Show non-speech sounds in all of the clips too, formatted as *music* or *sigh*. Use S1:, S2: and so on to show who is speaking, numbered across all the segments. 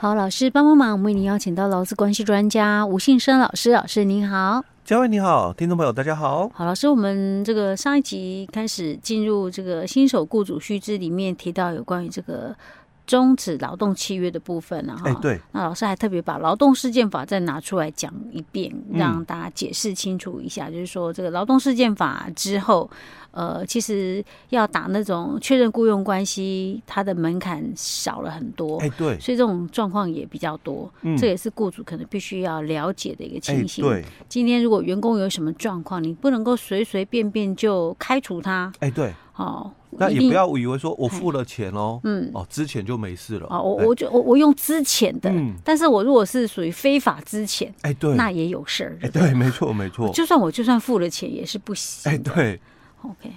S1: 好，老师帮帮忙，我们为您邀请到劳资关系专家吴信生老师，老师您好，
S2: 嘉惠你好，听众朋友大家好。
S1: 好，老师，我们这个上一集开始进入这个新手雇主须知里面提到有关于这个。终止劳动契约的部分呢？哈，
S2: 对，
S1: 那老师还特别把劳动事件法再拿出来讲一遍，让大家解释清楚一下。嗯、就是说，这个劳动事件法之后，呃，其实要打那种确认雇佣关系，它的门槛少了很多。
S2: 哎，对，
S1: 所以这种状况也比较多。嗯，这也是雇主可能必须要了解的一个情形。
S2: 对，
S1: 今天如果员工有什么状况，你不能够随随便便就开除他。
S2: 哎，对，
S1: 哦。
S2: 那也不要以为说我付了钱哦，嗯，哦，之前就没事了。
S1: 哦，我我就我我用之前的，但是我如果是属于非法之前，
S2: 哎，对，
S1: 那也有事儿。
S2: 哎，对，没错没错。
S1: 就算我就算付了钱也是不行。
S2: 哎，对。
S1: OK，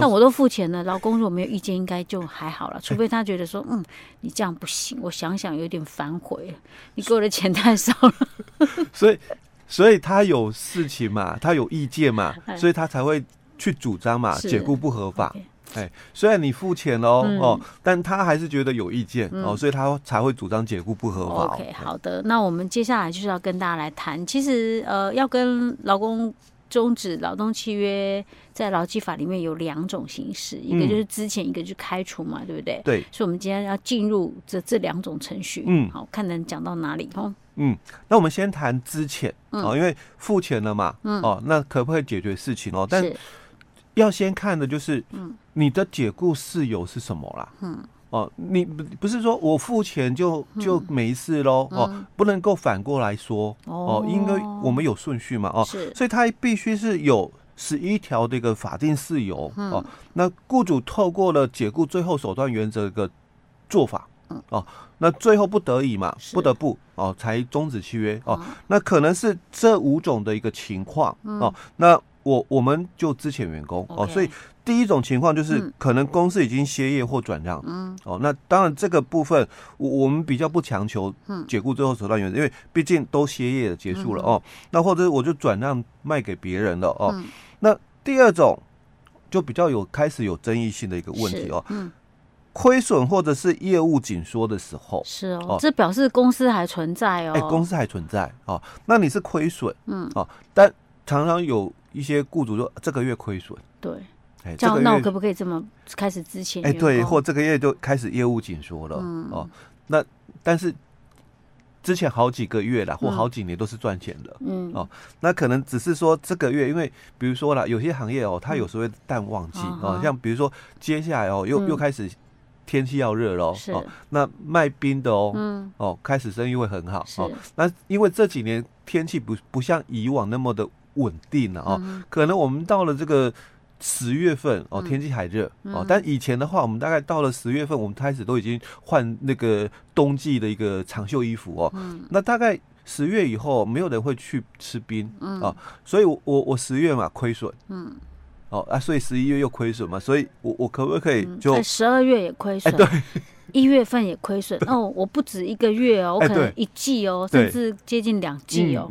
S1: 但我都付钱了，老公如果没有意见，应该就还好了。除非他觉得说，嗯，你这样不行，我想想有点反悔，你给我的钱太少了。*laughs*
S2: 所以，所以他有事情嘛，他有意见嘛，所以他才会去主张嘛，解雇不合法。哎，虽然你付钱哦，嗯、哦，但他还是觉得有意见、嗯、哦，所以他才会主张解雇不合法。
S1: OK，好的，那我们接下来就是要跟大家来谈，其实呃，要跟劳工终止劳动契约，在劳基法里面有两种形式，一个就是之前，嗯、一个就是开除嘛，对不对？
S2: 对，
S1: 所以我们今天要进入这这两种程序，嗯，好，看能讲到哪里哦。
S2: 嗯，那我们先谈资遣哦，因为付钱了嘛，嗯，哦，那可不可以解决事情哦？但要先看的就是，你的解雇事由是什么啦？嗯，哦，你不是说我付钱就就没事喽？哦，不能够反过来说哦，因为我们有顺序嘛，哦，所以他必须是有十一条的一个法定事由哦。那雇主透过了解雇最后手段原则一个做法，哦，那最后不得已嘛，不得不哦才终止契约哦。那可能是这五种的一个情况哦，那。我我们就之前员工.哦，所以第一种情况就是可能公司已经歇业或转让，嗯，哦，那当然这个部分我我们比较不强求解雇最后手段原则，因为毕竟都歇业了结束了哦，那或者我就转让卖给别人了哦，那第二种就比较有开始有争议性的一个问题哦，嗯，亏损或者是业务紧缩的时候
S1: 是哦，这表示公司还存在哦，
S2: 哎，公司还存在哦，那你是亏损，嗯，哦，但常常有。一些雇主说这个月亏损，
S1: 对，哎，这那我可不可以这么开始之前？
S2: 哎，对，或这个月就开始业务紧缩了，嗯、哦，那但是之前好几个月啦，或好几年都是赚钱的，嗯，哦，那可能只是说这个月，因为比如说啦，有些行业哦，它有时候会淡旺季、嗯、哦，像比如说接下来哦，又、嗯、又开始天气要热喽，是。哦，那卖冰的哦，嗯，哦，开始生意会很好，哦，那因为这几年天气不不像以往那么的。稳定了哦，可能我们到了这个十月份哦，天气还热哦，但以前的话，我们大概到了十月份，我们开始都已经换那个冬季的一个长袖衣服哦。那大概十月以后，没有人会去吃冰啊，所以我我我十月嘛亏损，嗯，哦啊，所以十一月又亏损嘛，所以我我可不可以就
S1: 十二月也亏损？对，一月份也亏损。哦，我不止一个月哦，我可能一季哦，甚至接近两季哦。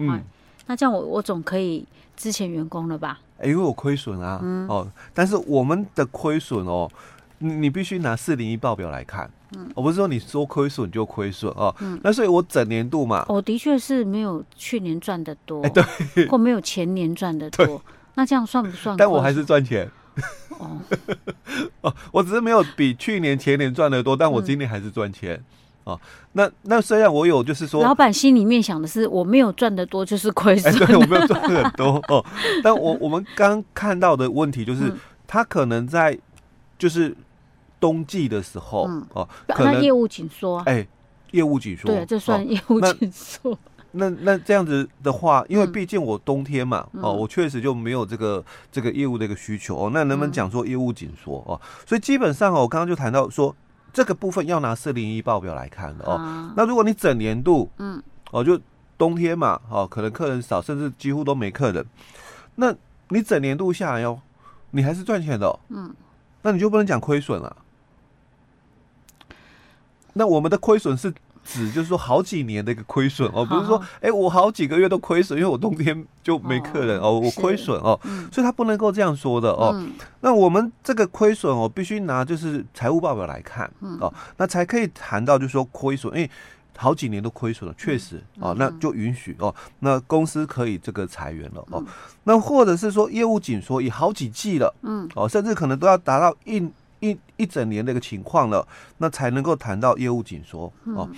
S1: 那这样我我总可以之前员工了吧？
S2: 因为我亏损啊，嗯、哦，但是我们的亏损哦，你你必须拿四零一报表来看，嗯，我不是说你说亏损就亏损哦，嗯，那所以我整年度嘛，
S1: 我的确是没有去年赚的多，对，或没有前年赚的 *laughs* 多，对那这样算不算？
S2: 但我还是赚钱，哦，*laughs* 哦，我只是没有比去年前年赚的多，但我今年还是赚钱。嗯哦，那那虽然我有，就是说，
S1: 老板心里面想的是我没有赚得多，就是亏损。
S2: 对，我没有赚很多哦。但我我们刚看到的问题就是，他可能在就是冬季的时候哦，可能
S1: 业务紧缩。哎，
S2: 业务紧缩，
S1: 对，这算业务紧缩。
S2: 那那这样子的话，因为毕竟我冬天嘛，哦，我确实就没有这个这个业务的一个需求哦。那能不能讲说业务紧缩哦？所以基本上哦，我刚刚就谈到说。这个部分要拿四零一报表来看的哦。啊、那如果你整年度，嗯，哦，就冬天嘛，哦，可能客人少，甚至几乎都没客人，那你整年度下来哦，你还是赚钱的，哦，嗯，那你就不能讲亏损了。那我们的亏损是。指就是说好几年的一个亏损哦，不是说哎、欸、我好几个月都亏损，因为我冬天就没客人哦，我亏损哦，所以他不能够这样说的哦。那我们这个亏损哦，必须拿就是财务报表来看哦，那才可以谈到就是说亏损，因为好几年都亏损了，确实哦，那就允许哦，那公司可以这个裁员了哦。那或者是说业务紧缩，也好几季了，嗯，哦，甚至可能都要达到一一一整年的一个情况了，那才能够谈到业务紧缩哦。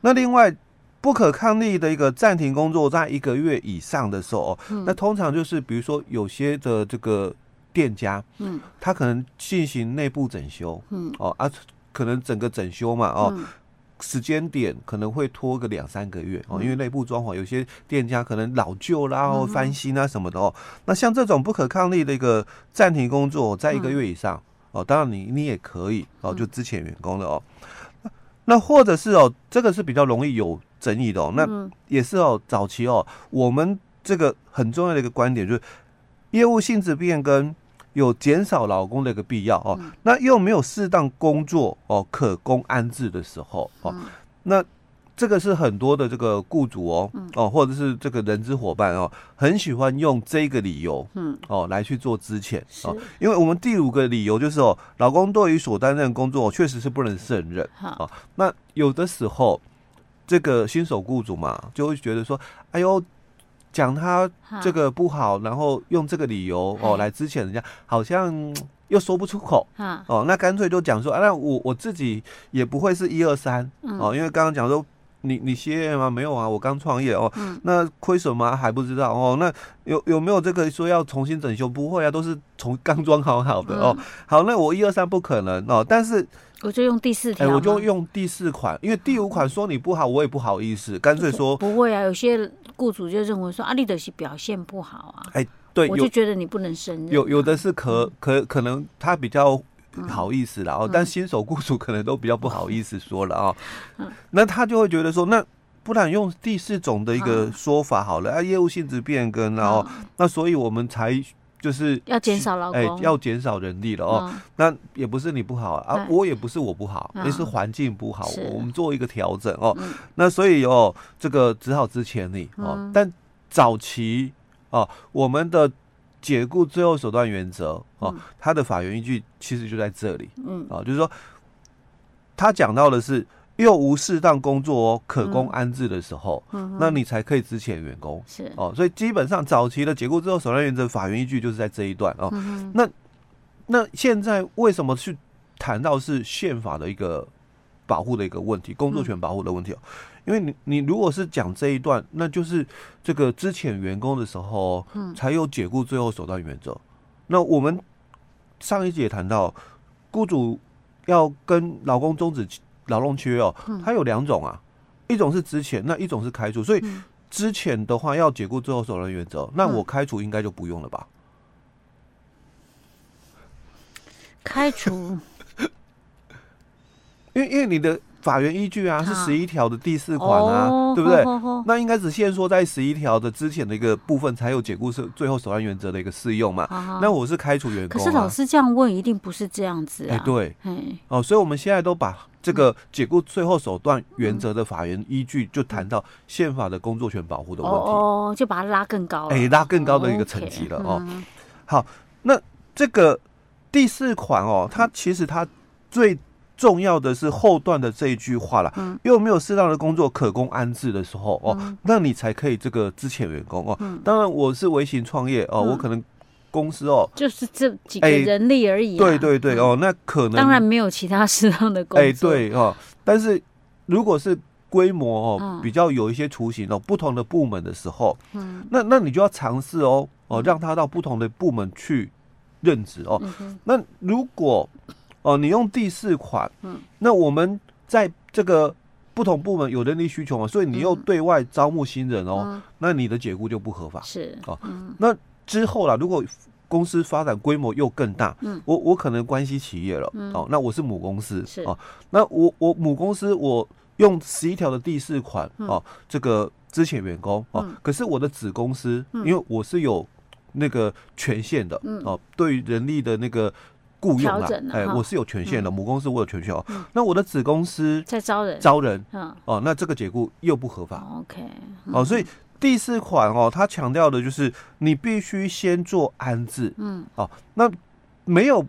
S2: 那另外不可抗力的一个暂停工作在一个月以上的时候，哦，那通常就是比如说有些的这个店家，嗯，他可能进行内部整修，嗯，哦啊，可能整个整修嘛，哦。时间点可能会拖个两三个月哦，因为内部装潢有些店家可能老旧啦，或翻新啊什么的哦。那像这种不可抗力的一个暂停工作，在一个月以上哦，当然你你也可以哦，就之前员工的哦。那或者是哦，这个是比较容易有争议的哦。那也是哦，早期哦，我们这个很重要的一个观点就是业务性质变更。有减少劳工的一个必要哦，那又没有适当工作哦可供安置的时候哦，那这个是很多的这个雇主哦哦或者是这个人资伙伴哦，很喜欢用这个理由嗯。哦来去做资遣哦，因为我们第五个理由就是哦，老公对于所担任工作确实是不能胜任哦，那有的时候这个新手雇主嘛就会觉得说，哎呦。讲他这个不好，然后用这个理由哦来资遣人家，好像又说不出口哦，那干脆就讲说啊，那我我自己也不会是一二三哦，因为刚刚讲说你你歇业吗？没有啊，我刚创业哦，那亏损吗？还不知道哦，那有有没有这个说要重新整修？不会啊，都是从刚装好好的哦。好，那我一二三不可能哦，但是
S1: 我就用第四条，
S2: 我就用第四款，因为第五款说你不好，我也不好意思，干脆说
S1: 不会啊，有些。雇主就认为说，阿里德是表现不好啊，
S2: 哎，对，
S1: 我就觉得你不能胜任。
S2: 有有的是可可可能他比较好意思了哦，但新手雇主可能都比较不好意思说了啊。那他就会觉得说，那不然用第四种的一个说法好了啊，业务性质变更，然后那所以我们才就是
S1: 要减少劳工，
S2: 哎，要减少人力了哦。那也不是你不好啊，我也不是我不好，也是环境不好，我们做一个调整哦。那所以哦，这个只好之前你哦。但早期哦，我们的解雇最后手段原则哦，他的法源依据其实就在这里。嗯，啊，就是说，他讲到的是。又无适当工作哦，可供安置的时候，嗯、那你才可以支遣员工。是哦，所以基本上早期的解雇之后手段原则法源依据就是在这一段哦。嗯、那那现在为什么去谈到是宪法的一个保护的一个问题，工作权保护的问题哦？嗯、因为你你如果是讲这一段，那就是这个之前员工的时候，才有解雇最后手段原则。嗯、那我们上一节谈到，雇主要跟劳工终止。劳动契约哦，它有两种啊，一种是之前，那一种是开除。所以之前的话要解雇最后手段原则，那我开除应该就不用了吧？
S1: 开除，
S2: 因为因为你的。法源依据啊，是十一条的第四款啊，哦、对不对？哦哦哦、那应该只限说在十一条的之前的一个部分才有解雇是最后手段原则的一个适用嘛。哦、那我是开除员工、啊，
S1: 可是老师这样问一定不是这样子啊。
S2: 哎，对，嘿哦，所以我们现在都把这个解雇最后手段原则的法源依据就谈到宪法的工作权保护的问题
S1: 哦，就把它拉更高了，
S2: 哎，拉更高的一个层级了哦。嗯、好，那这个第四款哦，它其实它最。重要的是后段的这一句话了，嗯，又没有适当的工作可供安置的时候哦，那你才可以这个资遣员工哦。当然我是微型创业哦，我可能公司哦，
S1: 就是这几个人力而已。
S2: 对对对哦，那可能
S1: 当然没有其他适当的工作。哎，
S2: 对哦，但是如果是规模哦比较有一些雏形哦，不同的部门的时候，嗯，那那你就要尝试哦哦，让他到不同的部门去任职哦。那如果哦，你用第四款，嗯，那我们在这个不同部门有人力需求嘛，所以你又对外招募新人哦，嗯、那你的解雇就不合法。是。哦，嗯、那之后啦，如果公司发展规模又更大，嗯，我我可能关系企业了，嗯、哦，那我是母公司，是。哦，那我我母公司我用十一条的第四款，嗯、哦，这个之前员工，哦，嗯、可是我的子公司，嗯、因为我是有那个权限的，嗯、哦，对于人力的那个。雇佣啊，哎，我是有权限的，母公司我有权限哦。那我的子公司
S1: 在招人，
S2: 招人，哦，那这个解雇又不合法。OK，哦，所以第四款哦，它强调的就是你必须先做安置，嗯，哦，那没有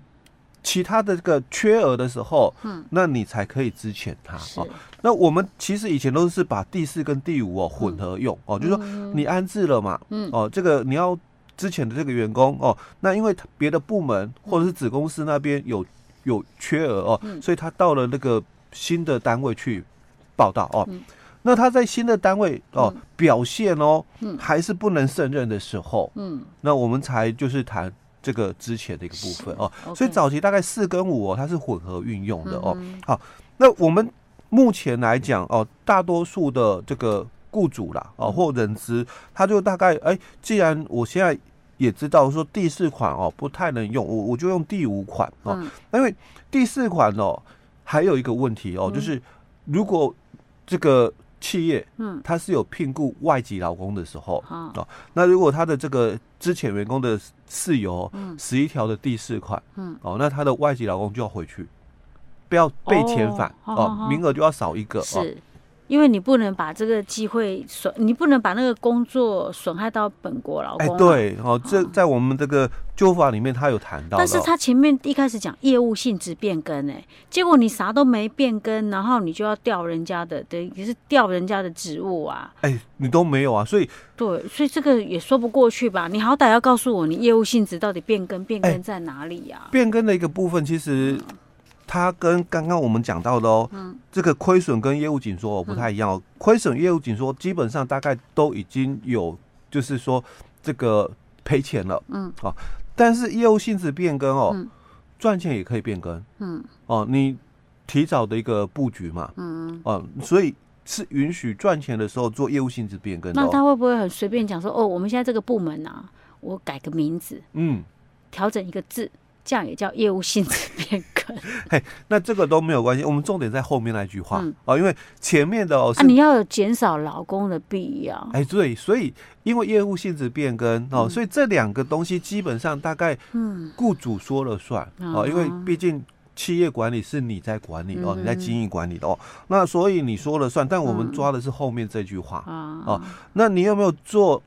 S2: 其他的这个缺额的时候，嗯，那你才可以支遣他。哦。那我们其实以前都是把第四跟第五哦混合用哦，就是说你安置了嘛，嗯。哦，这个你要资遣的这个员工哦，那因为别的部门或者是子公司那边有有缺额哦，所以他到了那个新的单位去报道哦，那他在新的单位哦表现哦，还是不能胜任的时候，嗯，那我们才就是谈。这个之前的一个部分哦，所以早期大概四跟五哦，它是混合运用的哦。好，那我们目前来讲哦，大多数的这个雇主啦哦或人资，他就大概哎，既然我现在也知道说第四款哦不太能用，我我就用第五款哦，因为第四款哦还有一个问题哦，就是如果这个。企业，嗯，它是有聘雇外籍劳工的时候，哦，那如果他的这个之前员工的事由，嗯，十一条的第四款，嗯，哦，那他的外籍劳工就要回去，不要被遣返，哦，名额就要少一个，
S1: 是。因为你不能把这个机会损，你不能把那个工作损害到本国劳工。
S2: 哎，对，哦，这在我们这个旧法里面，他有谈到。
S1: 但是他前面一开始讲业务性质变更，哎，结果你啥都没变更，然后你就要调人家的，等于是调人家的职务啊。
S2: 哎，你都没有啊，所以
S1: 对，所以这个也说不过去吧？你好歹要告诉我，你业务性质到底变更变更在哪里呀？
S2: 变更的一个部分，其实。它跟刚刚我们讲到的哦，嗯、这个亏损跟业务紧缩不太一样哦。亏损、嗯、业务紧缩基本上大概都已经有，就是说这个赔钱了，嗯，啊，但是业务性质变更哦，赚、嗯、钱也可以变更，嗯，哦，你提早的一个布局嘛，嗯，哦，所以是允许赚钱的时候做业务性质变更的、哦。
S1: 那他会不会很随便讲说，哦，我们现在这个部门啊，我改个名字，嗯，调整一个字。这样也叫业务性质变更？*laughs*
S2: 嘿，那这个都没有关系。我们重点在后面那句话、嗯、哦，因为前面的哦，
S1: 啊，你要有减少劳工的必要。
S2: 哎，对，所以因为业务性质变更哦，嗯、所以这两个东西基本上大概嗯，雇主说了算、嗯、哦，因为毕竟企业管理是你在管理哦，嗯、你在经营管理的哦，那所以你说了算。但我们抓的是后面这句话、嗯、哦，那你有没有做？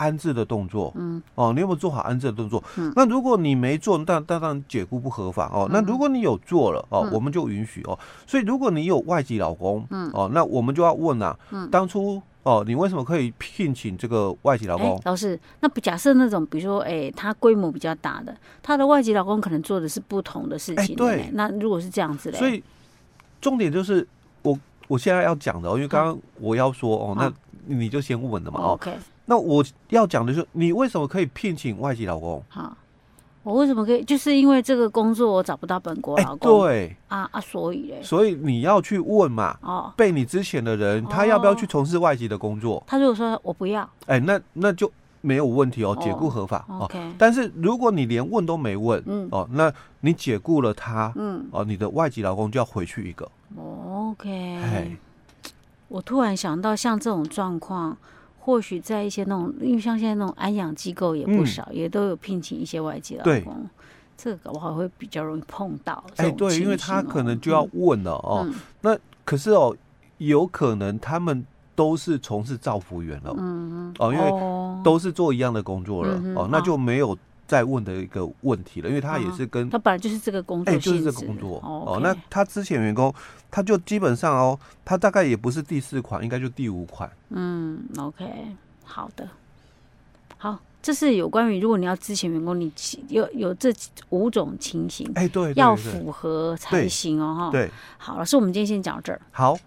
S2: 安置的动作，嗯，哦，你有没有做好安置的动作？嗯，那如果你没做，那当然解雇不合法哦。那如果你有做了哦，我们就允许哦。所以如果你有外籍老公，嗯，哦，那我们就要问啊，嗯，当初哦，你为什么可以聘请这个外籍老公？
S1: 老师，那假设那种比如说，哎，他规模比较大的，他的外籍老公可能做的是不同的事情，对。那如果是这样子的，
S2: 所以重点就是我我现在要讲的哦，因为刚刚我要说哦，那你就先问的嘛
S1: ，OK。
S2: 那我要讲的是，你为什么可以聘请外籍老公？
S1: 好，我为什么可以？就是因为这个工作我找不到本国劳工。
S2: 对
S1: 啊啊，所以嘞，
S2: 所以你要去问嘛。哦，被你之前的人，他要不要去从事外籍的工作？
S1: 他如果说我不要，
S2: 哎，那那就没有问题哦，解雇合法。OK，但是如果你连问都没问，嗯，哦，那你解雇了他，嗯，哦，你的外籍劳工就要回去一个。
S1: OK，哎，我突然想到，像这种状况。或许在一些那种，因为像现在那种安养机构也不少，嗯、也都有聘请一些外籍劳工。这个我还会比较容易碰到。哎、欸，
S2: 对，因为他可能就要问了哦。嗯、那可是哦，有可能他们都是从事造福员了。嗯哦，因为都是做一样的工作了。嗯、哦，那就没有。在问的一个问题了，因为他也是跟
S1: 他本来就是这个工作，
S2: 哎，就是这个工作哦。那他之前员工，他就基本上哦，他大概也不是第四款，应该就第五款。
S1: 嗯，OK，好的，好，这是有关于如果你要之前员工，你有有这五种情形，
S2: 哎，对，
S1: 要符合才行哦，哈。对，好，老师，我们今天先讲到这儿。
S2: 好。